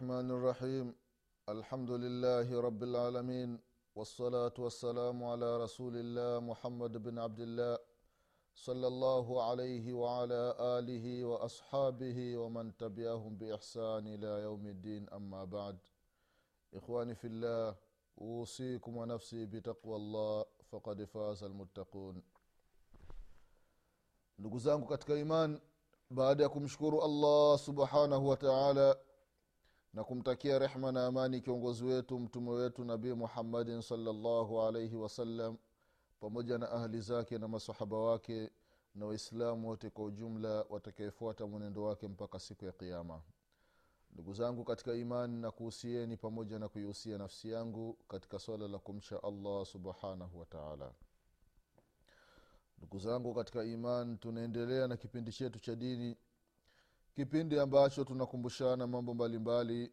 الله الرحمن الرحيم. الحمد لله رب العالمين والصلاة والسلام على رسول الله محمد بن عبد الله صلى الله عليه وعلى آله وأصحابه ومن تبعهم بإحسان إلى يوم الدين. أما بعد إخواني في الله أوصيكم ونفسي بتقوى الله فقد فاز المتقون. ndugu zangu katika iman baada ya subhanahu wa taala na kumtakia rehma na amani kiongozi wetu mtume wetu nabii muhammadin salllahu alaihi wasallam pamoja na ahli zake na masahaba wake na waislamu wote kwa ujumla watakaefuata mwenendo wake mpaka siku ya kiama ndugu zangu katika imani na kuhusieni pamoja na kuihusia nafsi yangu katika swala la kumcha allah subhanahu wataala ndugu zangu katika iman tunaendelea na kipindi chetu cha dini kipindi ambacho tunakumbushana mambo mbalimbali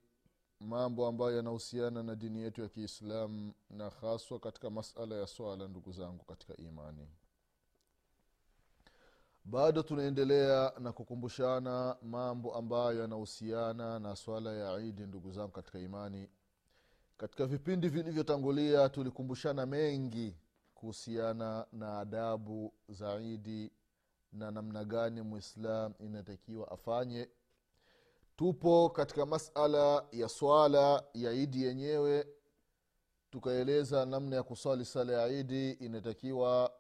mambo ambayo yanahusiana na dini yetu ya kiislamu na haswa katika masala ya swala ndugu zangu katika imani. Bado tunaendelea na kukumbushana mambo ambayo yanahusiana na swala ya idi ndugu zangu katika imani. Katika vipindi vilivyotangulia tulikumbushana mengi kuhusiana na adabu za idi na namna gani mwislam inatakiwa afanye. Tupo katika masala ya swala ya idi yenyewe. Tukaeleza namna ya kuswali sala ya idi inatakiwa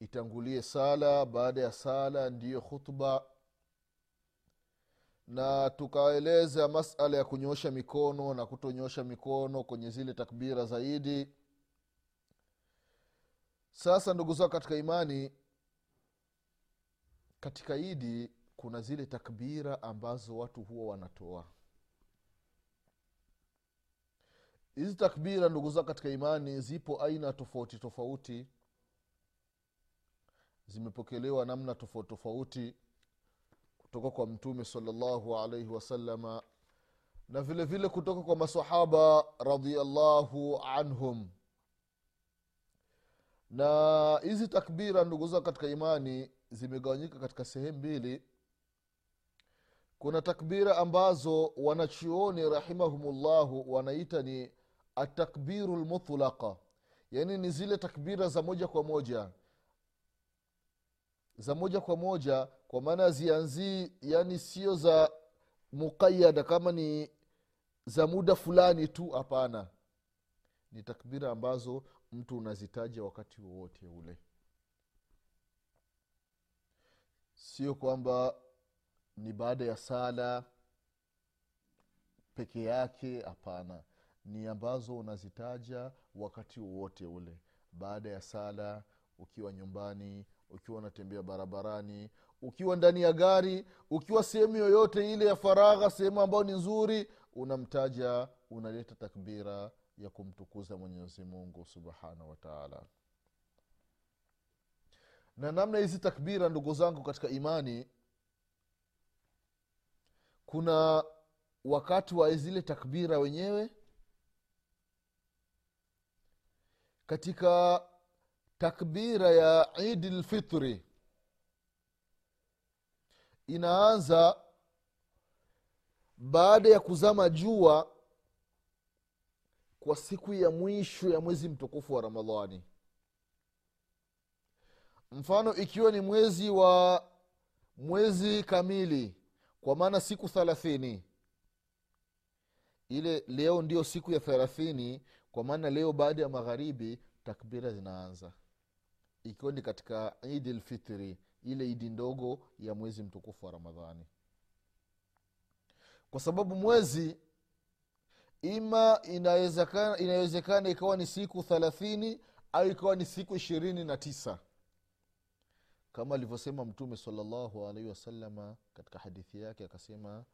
itangulie sala. Baada ya sala ndiyo khutba. Na tukaeleza masala ya kunyosha mikono na kutonyosha mikono kwenye zile takbira zaidi sasa ndugu zao katika imani katika idi kuna zile takbira ambazo watu huwa wanatoa. Hizi takbira ndugu zao katika imani zipo aina tofauti tofauti. Zimepokelewa namna tofauti tofauti kutoka kwa mtume salallahu alaihi wasalama na vile vile kutoka kwa masahaba radiallahu anhum. Na hizi takbira ndugu zao katika imani zimegawanyika katika sehemu mbili. Kuna takbira ambazo wanachuoni rahimahumullahu wanaita ni atakbiru lmutlaqa yaani ni zile takbira za moja kwa moja. Za moja kwa moja kwa maana zianzii yani sio za muqayada kama ni za muda fulani tu hapana. Ni takbira ambazo mtu unazitaja wakati wowote ule sio kwamba ni baada ya sala peke yake hapana. Ni ambazo unazitaja wakati wowote ule. Baada ya sala ukiwa nyumbani ukiwa unatembea barabarani ukiwa ndani ya gari ukiwa sehemu yoyote ile ya faragha sehemu ambayo ni nzuri unamtaja unaleta takbira ya kumtukuza mwenyezi mungu subhanahu wataala na namna hizi takbira ndugu zangu katika imani kuna wakati wa zile takbira wenyewe katika takbira ya idi lfitri inaanza baada ya kuzama jua kwa siku ya mwisho ya mwezi mtukufu wa ramadhani mfano ikiwa ni mwezi wa mwezi kamili kwa maana siku thalathini. Ile leo ndio siku ya thelathini kwa maana leo baada ya magharibi takbira zinaanza. Ikiwa ni katika idi lfitri ile idi ndogo ya mwezi mtukufu wa ramadhani. Kwa sababu mwezi ima inawezekana ikawa ni siku thelathini au ikawa ni siku ishirini na tisa kama alivyosema mtume salllahu alaihi wasalama katika hadithi yake akasema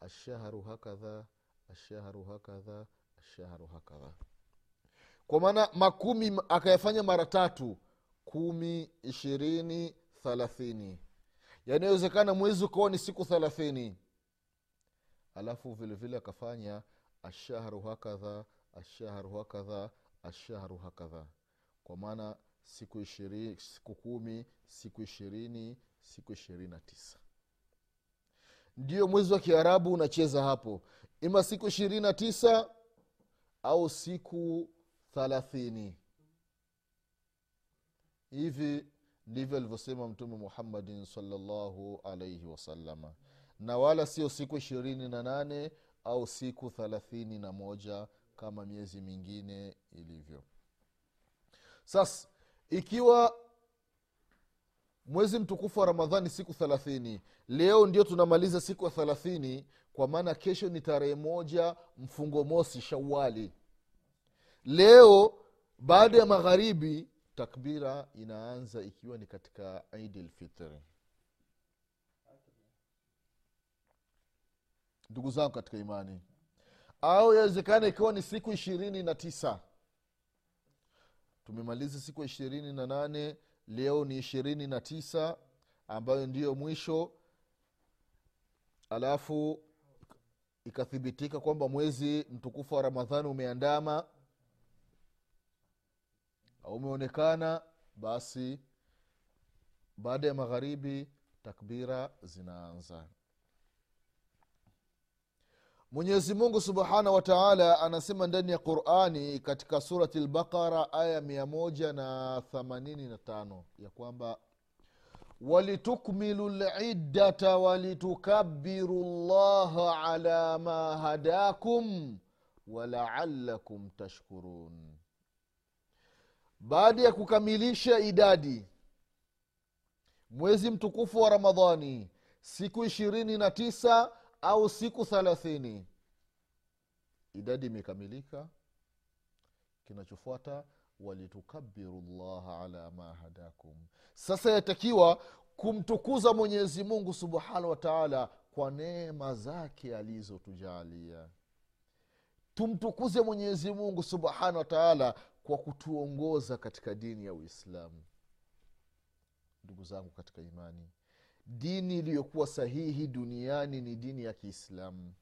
ashahru hakadha ashahru hakadha ashahru hakadha. Kwa maana makumi akayafanya mara tatu kumi ishirini thalathini. Yanayowezekana mwezi ukawa ni siku thalathini. Alafu vile vile akafanya ashahru hakadha ashahru hakadha ashahru hakadha. Kwa maana siku ishirini siku kumi siku ishirini siku ishirini na tisa. Ndiyo mwezi wa kiarabu unacheza hapo. Ima siku ishirini na tisa au siku thalathini. Hivi ndivyo alivyosema mtume muhammadin salllahu alaihi wasalama na wala sio siku ishirini na nane au siku thalathini na moja kama miezi mingine ilivyo. Sasa ikiwa mwezi mtukufu wa ramadhani siku thelathini leo ndio tunamaliza siku ya thelathini kwa maana kesho ni tarehe moja mfungo mosi shawali leo baada ya magharibi takbira inaanza ikiwa ni katika idi lfitri ndugu zangu katika imani au yawezekana ikiwa ni siku ishirini na tisa tumemaliza siku ya ishirini na nane leo ni ishirini na tisa ambayo ndiyo mwisho. Alafu ikathibitika kwamba mwezi mtukufu wa ramadhani umeandama au umeonekana basi baada ya magharibi takbira zinaanza mwenyezi mungu subhanahu wa taala anasema ndani ya qurani katika surati lbaqara aya mia moja na thamanini na tano ya kwamba walitukmilu lidata walitukabiru llaha ala ma hadakum walaalakum tashkurun. Baada ya kukamilisha idadi mwezi mtukufu wa ramadhani siku ishirini na tisa au siku thalathini. Idadi imekamilika. Kinachofuata walitukabiru llaha ala ma hadakum. Sasa yatakiwa kumtukuza mwenyezi mungu subhanahu wataala kwa neema zake alizotujalia. Tumtukuze mwenyezi mungu subhanahu wataala kwa kutuongoza katika dini ya uislamu. Ndugu zangu katika imani dini iliyokuwa sahihi duniani ni dini ya kiislamu.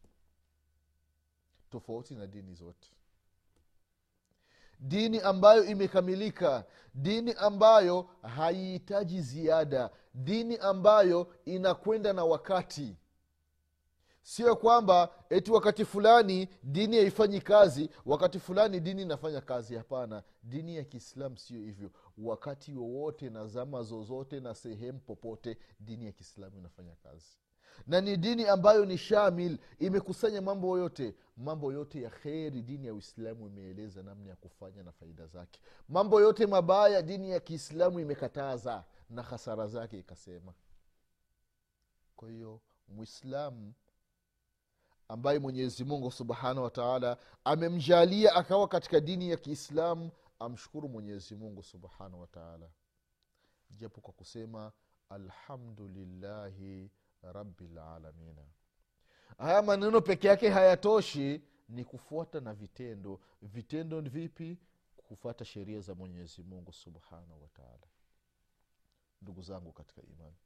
Tofauti na dini zote. Dini ambayo imekamilika dini ambayo haihitaji ziada dini ambayo inakwenda na wakati. Sio kwamba eti wakati fulani dini haifanyi kazi wakati fulani dini inafanya kazi. Hapana dini ya kiislamu sio hivyo wakati wowote na zama zozote na sehemu popote dini ya kiislamu inafanya kazi. Na ni dini ambayo ni shamil imekusanya mambo yote. Mambo yote ya kheri dini ya uislamu imeeleza namna ya kufanya na faida zake. Mambo yote mabaya dini ya kiislamu imekataza na hasara zake ikasema. Kwa hiyo mwislamu ambaye mwenyezi mungu subhanahu wataala amemjalia akawa katika dini ya kiislamu amshukuru mwenyezi mungu subhanahu wataala japo kwa kusema alhamdulillahi rabilalamina haya maneno peke yake hayatoshi ni kufuata na vitendo. Vitendo ni vipi? Kufuata sheria za mwenyezi mungu subhanahu wataala ndugu zangu katika imani.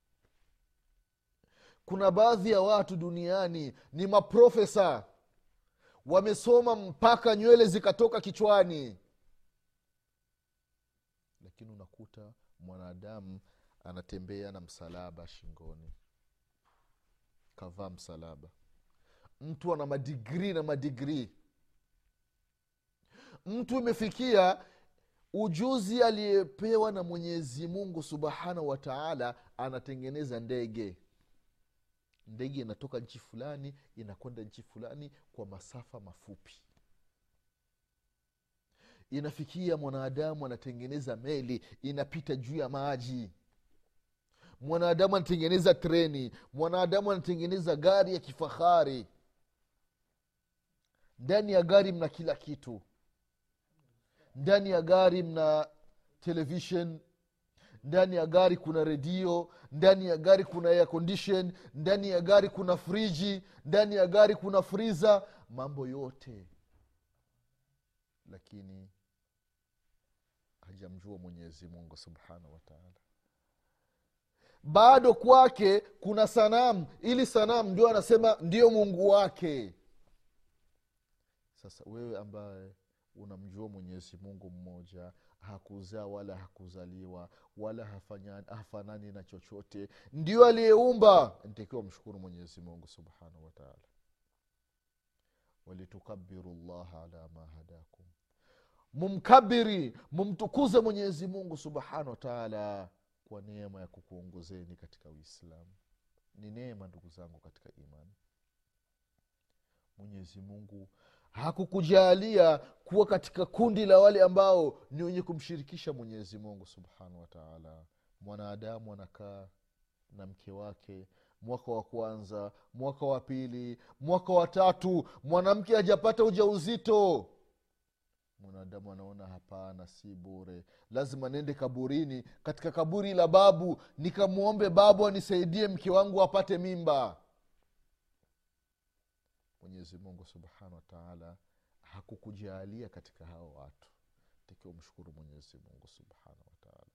Kuna baadhi ya watu duniani ni maprofesa. Wamesoma mpaka nywele zikatoka kichwani lakini unakuta mwanadamu anatembea na msalaba shingoni. Kavaa msalaba. Mtu ana madigrii na madigrii mtu imefikia ujuzi aliyepewa na mwenyezi mungu subhanahu wa taala anatengeneza ndege. Ndege inatoka nchi fulani inakwenda nchi fulani kwa masafa mafupi inafikia mwanadamu anatengeneza meli inapita juu ya maji. Mwanadamu anatengeneza treni mwanadamu anatengeneza gari ya kifahari. Ndani ya gari mna kila kitu. Ndani ya gari mna televishen ndani ya gari kuna redio. Ndani ya gari kuna air condition. Ndani ya gari kuna friji. Ndani ya gari kuna friza mambo yote. Lakini hajamjua mwenyezi mungu subhanahu wataala bado kwake kuna sanamu. Ili sanamu ndio anasema ndio mungu wake. Sasa wewe ambaye unamjua mwenyezi mungu mmoja hakuzaa wala hakuzaliwa wala hafanani na chochote ndio aliyeumba. Ntakiwa mshukuru mwenyezi mungu subhanahu wataala walitukabiru llaha ala ma hadakum mumkabiri mumtukuze mwenyezi mungu subhanahu wataala kwa neema ya kukuongozeni katika uislamu. Ni neema ndugu zangu katika imani. Mwenyezi mungu hakukujalia kuwa katika kundi la wale ambao ni wenye kumshirikisha mwenyezi mungu subhanahu wataala mwanadamu anakaa na mke wake mwaka wa kwanza mwaka wa pili mwaka wa tatu. Mwanamke hajapata ujauzito mwanadamu anaona hapana si bure. Lazima nende kaburini. Katika kaburi la babu nikamwombe babu anisaidie mke wangu apate mimba. Mwenyezi mungu subhanahu wataala hakukujaalia katika hao watu. Takiwa mshukuru mwenyezi mungu subhanahu wataala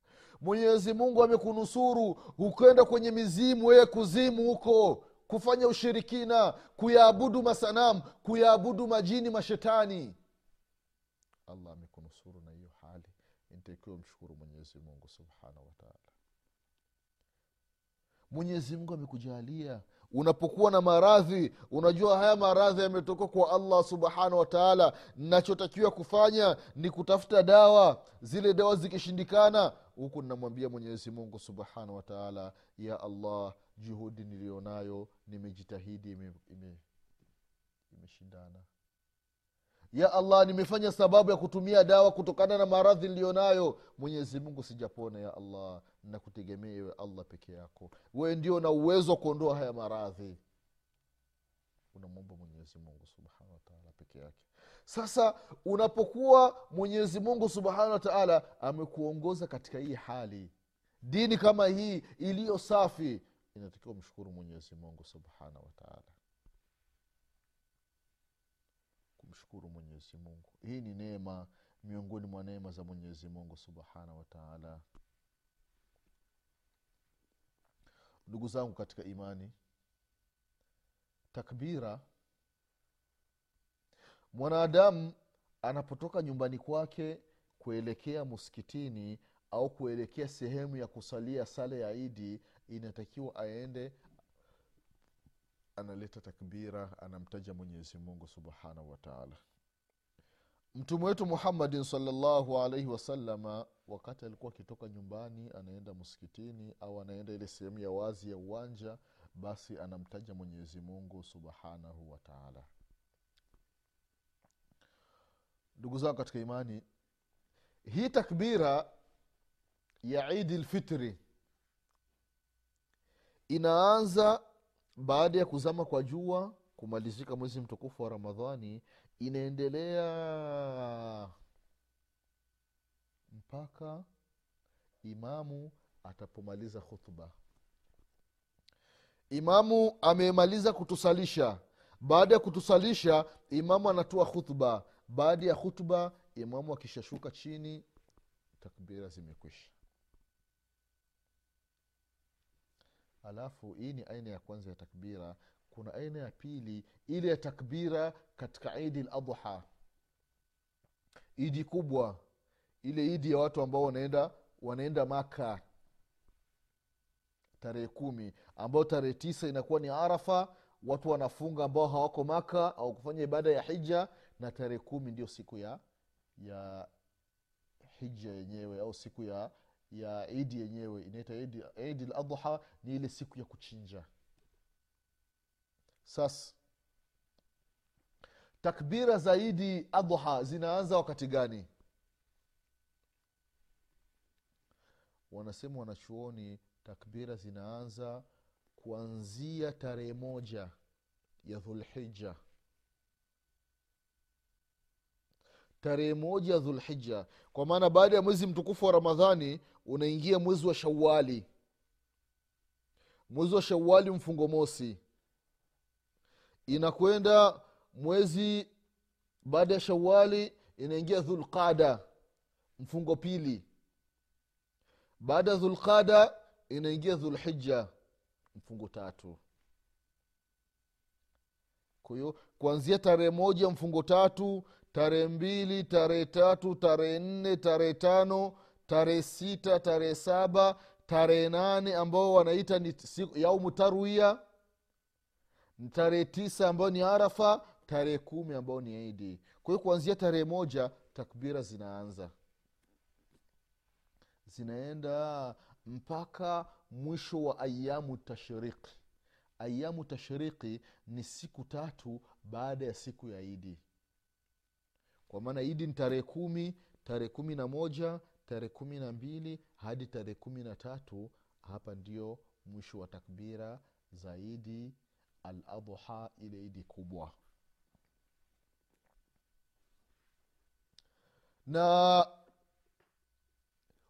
mwenyezi mungu amekunusuru ukenda kwenye mizimu wewe kuzimu huko. Kufanya ushirikina kuyaabudu masanamu kuyaabudu majini mashetani allah amekunusuru na hiyo hali ntakiwa mshukuru mwenyezi mungu subhanahu wataala mwenyezi mungu amekujalia. Unapokuwa na maradhi unajua haya maradhi yametoka kwa allah subhanahu wataala nachotakiwa kufanya ni kutafuta dawa. Zile dawa zikishindikana huku namwambia mwenyezi mungu subhanahu wataala ya allah juhudi niliyonayo nimejitahidi imeshindana ime, ime ya allah nimefanya sababu ya kutumia dawa kutokana na maradhi niliyonayo mwenyezi mungu sijapona ya allah. Nakutegemea ewe allah peke yako. Wewe ndio na uwezo wa kuondoa haya maradhi. Unamwomba mungu subhanahu wataala peke yake. Sasa unapokuwa mwenyezi mungu subhanahu wataala amekuongoza katika hii hali. Dini kama hii iliyo safi inatakiwa mshukuru mwenyezi mungu subhanahu wataala kumshukuru mwenyezi mungu. Hii ni neema miongoni mwa neema za mwenyezi mungu subhanahu wataala ndugu zangu katika imani takbira mwanadamu anapotoka nyumbani kwake kuelekea muskitini au kuelekea sehemu ya kusalia sala ya idi inatakiwa aende analeta takbira anamtaja mwenyezi mungu subhanahu wataala mtume wetu muhammadin salllahu alaihi wasalama wakati alikuwa akitoka nyumbani anaenda msikitini au anaenda ile sehemu ya wazi ya uwanja basi anamtaja mwenyezi mungu subhanahu wataala ndugu zangu katika imani hii takbira ya idi lfitri inaanza baada ya kuzama kwa jua kumalizika mwezi mtukufu wa ramadhani inaendelea mpaka imamu atapomaliza khutba. Imamu amemaliza kutusalisha. Baada ya kutusalisha imamu anatoa khutba. Baada ya khutba imamu akishashuka chini takbira zimekwisha alafu hii ni aina ya kwanza ya takbira. Kuna aina ya pili ile ya takbira katika idi ladha idi kubwa. Ile idi ya watu ambao wanaenda wanaenda maka tarehe kumi. Ambayo tarehe tisa inakuwa ni arafa. Watu wanafunga ambao hawako maka au kufanya ibada ya hija na tarehe kumi ndio siku ya ya hija yenyewe au siku ya ya idi yenyewe inaita idi, ladha ni ile siku ya kuchinja. Sasa takbira za idi adha zinaanza wakati gani? Wanasema wanachuoni takbira zinaanza kuanzia tarehe moja ya dhulhija tarehe moja ya dhulhija kwa maana baada ya mwezi mtukufu wa ramadhani unaingia mwezi wa shawali mwezi wa shawali mfungo mosi. Inakwenda mwezi baada ya shawali inaingia dhulqada mfungo pili. Baada ya dhulqada inaingia dhulhija mfungo tatu. Kwa hiyo kuanzia tarehe moja mfungo tatu tarehe mbili tarehe tatu tarehe nne tarehe tano tarehe sita tarehe saba tarehe nane ambao wanaita ni yaumu tarwia. Tarehe tisa ambayo ni arafa tarehe kumi ambao ni idi kwa hiyo kuanzia tarehe moja takbira zinaanza. Zinaenda mpaka mwisho wa ayamu tashriki ayamu tashriki ni siku tatu baada ya siku ya idi kwa maana idi ni tarehe kumi tarehe kumi na moja tarehe kumi na mbili hadi tarehe kumi na tatu hapa ndio mwisho wa takbira za idi al adha ile idi kubwa. Na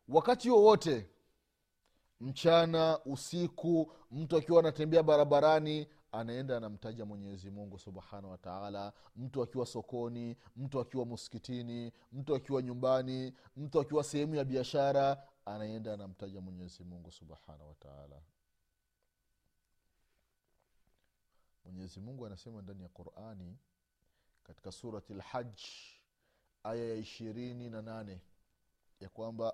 wakati wowote mchana usiku mtu akiwa anatembea barabarani anaenda anamtaja mwenyezi mungu subhanahu wataala mtu akiwa sokoni mtu akiwa muskitini mtu akiwa nyumbani mtu akiwa sehemu ya biashara anaenda anamtaja mwenyezi mungu subhanahu wataala mwenyezi mungu anasema ndani ya qurani katika surati lhaj aya ya ishirini na nane ya kwamba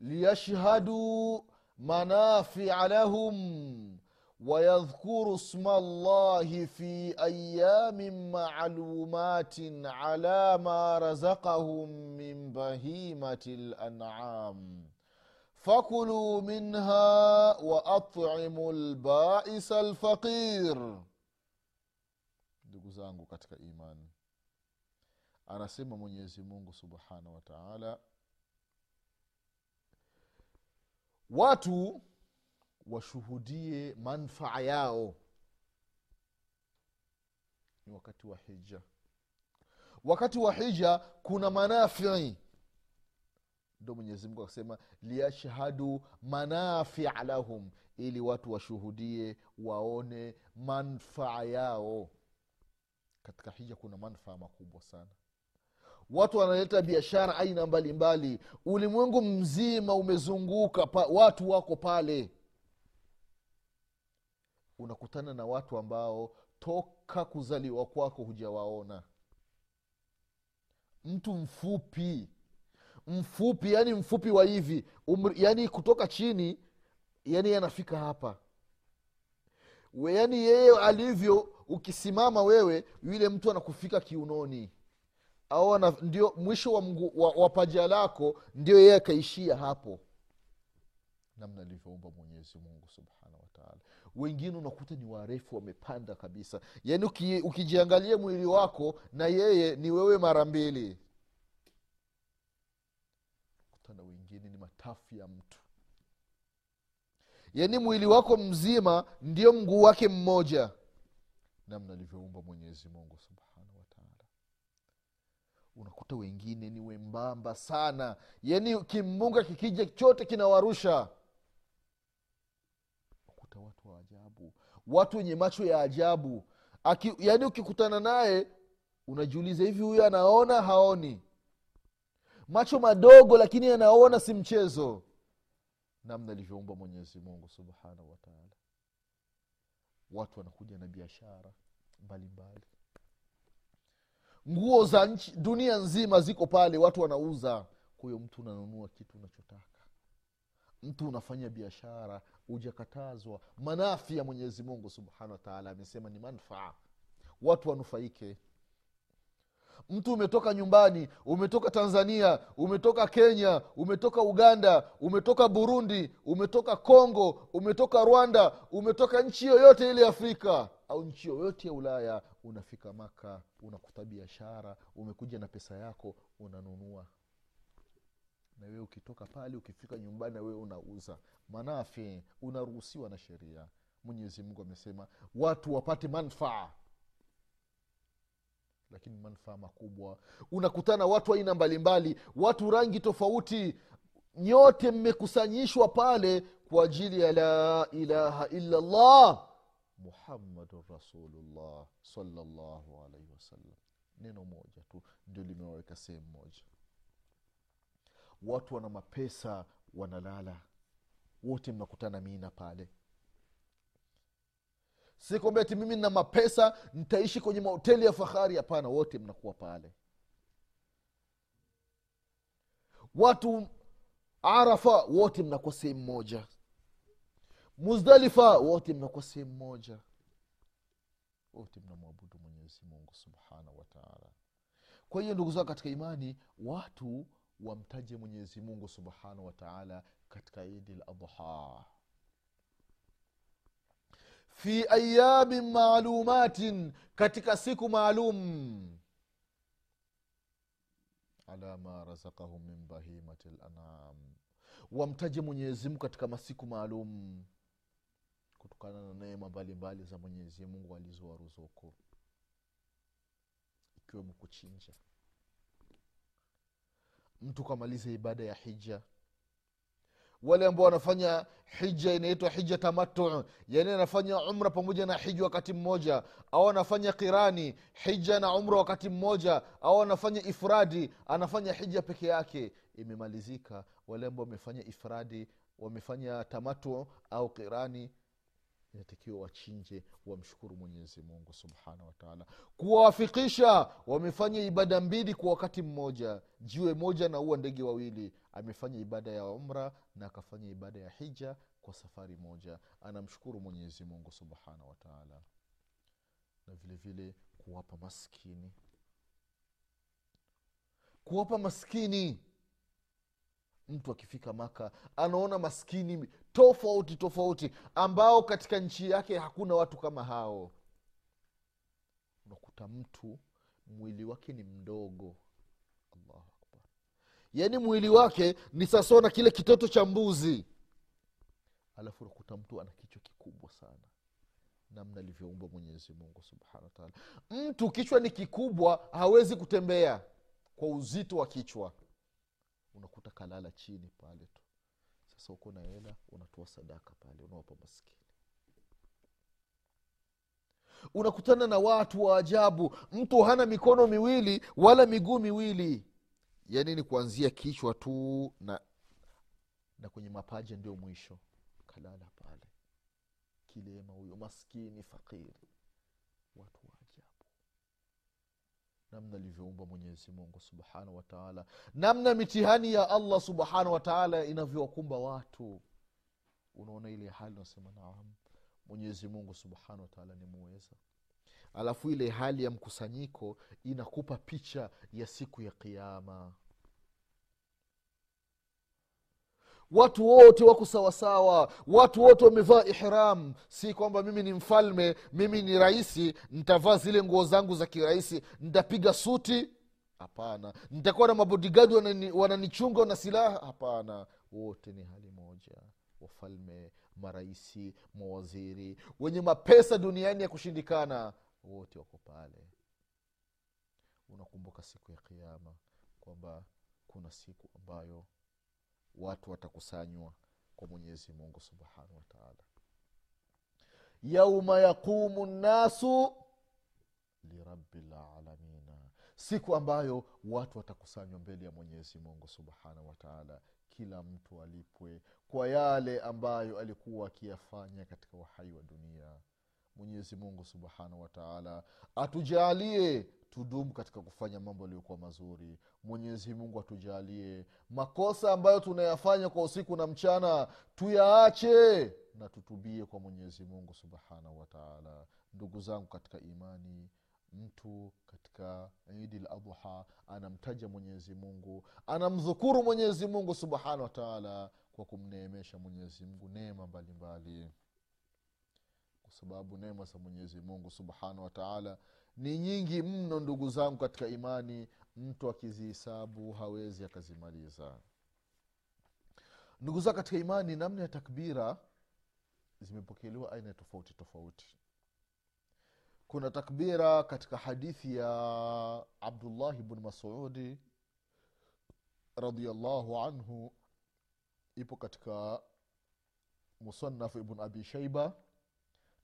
liyashhaduu manafia lahum ويذكروا اسم الله في ايام معلومات على ما رزقهم من بهيمه الانعام فكلوا منها واطعموا البائس الفقير ndugu zangu katika imani anasema mwenyezi mungu subhanahu wa taala watu washuhudie manfaa yao. Ni wakati wa hija. Wakati wa hija kuna manafii. Ndo mwenyezimngu akasema liyashhadu manafia lahum ili watu washuhudie waone manfaa yao. Katika hija kuna manfaa makubwa sana. Watu wanaleta biashara aina mbalimbali. Ulimwengu mzima umezunguka pa, watu wako pale unakutana na watu ambao toka kuzaliwa kwako hujawaona. Mtu mfupi mfupi yani mfupi wa hivi yani kutoka chini yani anafika hapa. We, yani yeye alivyo ukisimama wewe yule mtu anakufika kiunoni. Au ndio mwisho wa, wa, wa paja lako ndio yeye akaishia hapo. Namna alivyoumba mwenyezi mungu subhanahu wataala wengine unakuta ni warefu wamepanda kabisa. Yaani uki, ukijiangalia mwili wako na yeye ni wewe mara mbili. Kutana wengine ni matafu ya mtu. Yaani mwili wako mzima ndio mguu wake mmoja. Namna alivyoumba mwenyezi mungu subhanahu wataala unakuta wengine ni wembamba sana. Yaani kimbunga kikija chote kinawarusha unakuta watu wa ajabu watu wenye macho ya ajabu. Aki, yaani ukikutana naye unajiuliza hivi huyu anaona haoni? Macho madogo lakini anaona si mchezo. Namna alivyoumba mwenyezi mungu subhanahu wataala watu wanakuja na biashara mbalimbali. Nguo za nchi dunia nzima ziko pale watu wanauza. Kwa hiyo mtu unanunua kitu unachotaka. Mtu unafanya biashara ujakatazwa manafi ya mwenyezi mungu subhanahu wataala amesema ni manfaa. Watu wanufaike. Mtu umetoka nyumbani umetoka tanzania umetoka kenya umetoka uganda umetoka burundi umetoka kongo umetoka rwanda umetoka nchi yoyote ile afrika au nchi yoyote ya ulaya unafika maka unakuta biashara umekuja na pesa yako unanunua na wewe ukitoka pale ukifika nyumbani na wewe unauza. Manafi unaruhusiwa na sheria. Mwenyezi mungu amesema watu wapate manfaa. Lakini manfaa makubwa. Unakutana watu aina mbalimbali watu rangi tofauti. Nyote mmekusanyishwa pale kwa ajili ya la ilaha illallah muhammadun rasulullah salllahu alaihi wasallam. Neno moja tu ndio limewaweka sehemu moja watu wana mapesa wanalala. Wote mnakutana mina pale. Sikwambia ti mimi nina mapesa nitaishi kwenye mahoteli ya fahari. Hapana wote mnakuwa pale. Watu arafa wote mnakuwa sehemu moja. Muzdalifa wote mnakuwa sehemu moja. Wote mnamwabudu mwenyezi mungu subhanahu wataala kwa hiyo ndugu zao katika imani watu wamtaje mwenyezi mungu subhanahu wataala katika idi ladha fi ayamin maalumatin katika siku maalum. Ala ma razakahum min bahimati lanam wamtaje mwenyezi mungu katika masiku maalum kutokana na neema mbalimbali za mwenyezi mungu alizowaruzuku. Ikiwemo kuchinja mtu kamaliza ibada ya hija wale ambao wanafanya hija inaitwa hija tamatu yani anafanya umra pamoja na hija wakati mmoja au anafanya kirani hija na umra wakati mmoja au anafanya ifradi anafanya hija peke yake imemalizika. Wale ambao wamefanya ifradi wamefanya tamatu au kirani inatakiwa wachinje wamshukuru mwenyezi mungu subhanahu wataala kuwawafikisha wamefanya ibada mbili kwa wakati mmoja. Jiwe moja na uwa ndege wawili. Amefanya ibada ya umra na akafanya ibada ya hija kwa safari moja. Anamshukuru mwenyezi mungu subhanahu wataala na vile vile kuwapa maskini. Kuwapa maskini mtu akifika maka anaona maskini tofauti tofauti ambao katika nchi yake hakuna watu kama hao. Unakuta mtu mwili wake ni mdogo. Allahu yaani mwili wake ni sasawa na kile kitoto cha mbuzi. Alafu unakuta mtu ana kichwa kikubwa sana. Namna alivyoumbwa mwenyezi mungu wataala mtu kichwa ni kikubwa hawezi kutembea kwa uzito wa kichwa unakuta kalala chini pale tu. Sasa uko na hela unatoa sadaka pale unawapa maskini. Unakutana na watu wa ajabu. Mtu hana mikono miwili wala miguu miwili. Yaani ni kuanzia kichwa tu na na kwenye mapaja ndio mwisho. Kalala pale. Kilema huyo maskini fakiri. Watu wa namna alivyoumba mwenyezi mungu subhanahu wataala namna mitihani ya allah subhanahu wataala inavyowakumba watu. Unaona ile hali unasema naam mwenyezi mungu subhanahu wataala ni muweza. Alafu ile hali ya mkusanyiko inakupa picha ya siku ya kiama watu wote wako sawasawa. Watu wote wamevaa ihram. Si kwamba mimi ni mfalme mimi ni rahisi nitavaa zile nguo zangu za kirahisi nitapiga suti? Hapana. Nitakuwa na mabodigadi wanani- wananichunga na silaha? Hapana. Wote ni hali moja. Wafalme maraisi mawaziri wenye mapesa duniani ya kushindikana wote wako pale. Unakumbuka siku ya kiama kwamba kuna siku ambayo watu watakusanywa kwa mwenyezi mungu subhanahu wataala yauma yaqumu nnasu lirabi lalamina siku ambayo watu watakusanywa mbele ya mwenyezi mungu subhanahu wataala kila mtu alipwe kwa yale ambayo alikuwa akiyafanya katika uhai wa dunia mwenyezi mungu subhanahu wataala atujalie tudumu katika kufanya mambo yaliyokuwa mazuri. Mwenyezi mungu atujalie makosa ambayo tunayafanya kwa usiku na mchana tuyaache na tutubie kwa mwenyezi mungu subhanahu wataala ndugu zangu katika imani mtu katika idi ladha anamtaja mwenyezi mungu anamdhukuru mwenyezi mungu subhanahu wataala kwa kumneemesha mwenyezi mungu neema mbalimbali kwa sababu neema za mwenyezi mungu subhanahu wataala ni nyingi mno ndugu zangu katika imani. Mtu akizihisabu hawezi akazimaliza. Ndugu zangu katika imani namna ya takbira zimepokelewa aina tofauti tofauti. Kuna takbira katika hadithi ya abdullahi bnu masudi radiallahu anhu ipo katika musanafu ibn abi shaiba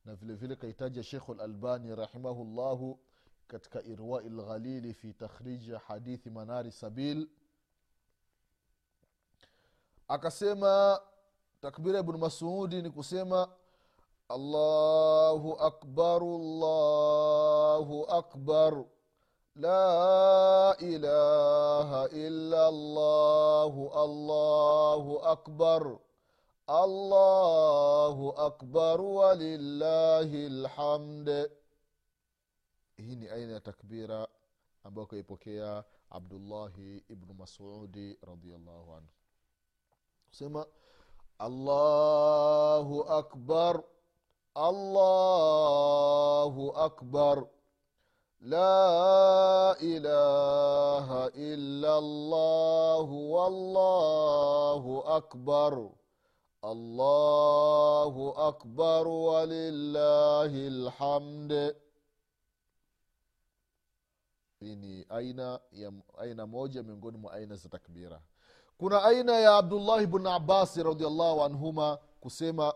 na vilevile vile kaitaja shekhu lalbani rahimahullahu katika irwai lghalili fi takhriji hadithi manari sabil. Akasema takbira ibnu masudi ni kusema allahu akbar allahu akbar la ilaha illa allahu allahu akbar allahu akbar walillahi lhamd hii ni aina ya takbira ambayo kaipokea abdullahi ibnu masudi radiallahu anhu sema allahu akbar allahu akbar la ilaha illa llahu wallahu akbar allahu akbar walillahi lhamd ni aina ya aina moja miongoni mwa aina za takbira. Kuna aina ya abdullahi bnu abasi radiallahu anhuma kusema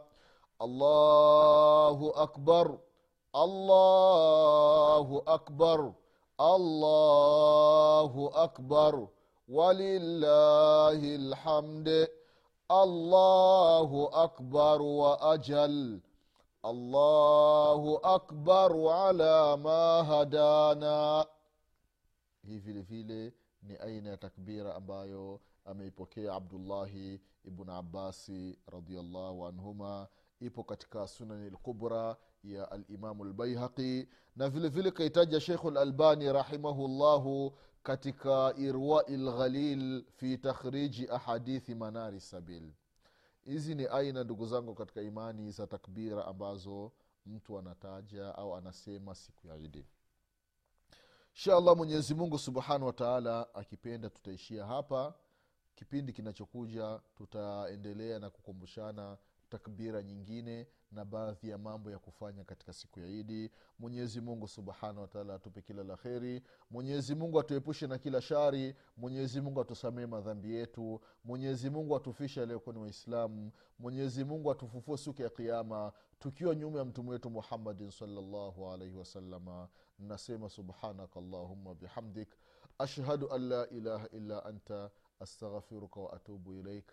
allahu akbar allahu akbar allahu akbar walillahi lhamd allahu akbar wa ajal. Allahu akbar ala ma hadana. Hii vile vile ni aina ya takbira ambayo ameipokea abdullahi ibnu abasi radiallahu anhuma ipo katika sunani lkubra ya alimamu lbaihaqi na vile vile kaitaja sheikhu lalbani rahimahullahu katika irwai lghalil fi takhriji ahadithi manari sabil. Hizi ni aina ndugu zangu katika imani za takbira ambazo mtu anataja au anasema siku ya idi insha allah mwenyezi subhanahu wataala akipenda tutaishia hapa. Kipindi kinachokuja tutaendelea na kukumbushana takbira nyingine na baadhi ya mambo ya kufanya katika siku ya idi. Mwenyezi mungu subhanahu wataala atupe kila la kheri. Mwenyezi mungu atuepushe na kila shari. Mwenyezi mungu atusamee madhambi yetu. Mwenyezi mungu atufishe aliyokuwa ni waislamu. Mwenyezi mungu atufufue siku ya kiama tukiwa nyuma ya mtume wetu muhammadin salllahu alaihi wasalama nasema subhanaka allahumma bihamdik. Ashhadu an la ilaha illa anta astaghfiruka waatubu ilaik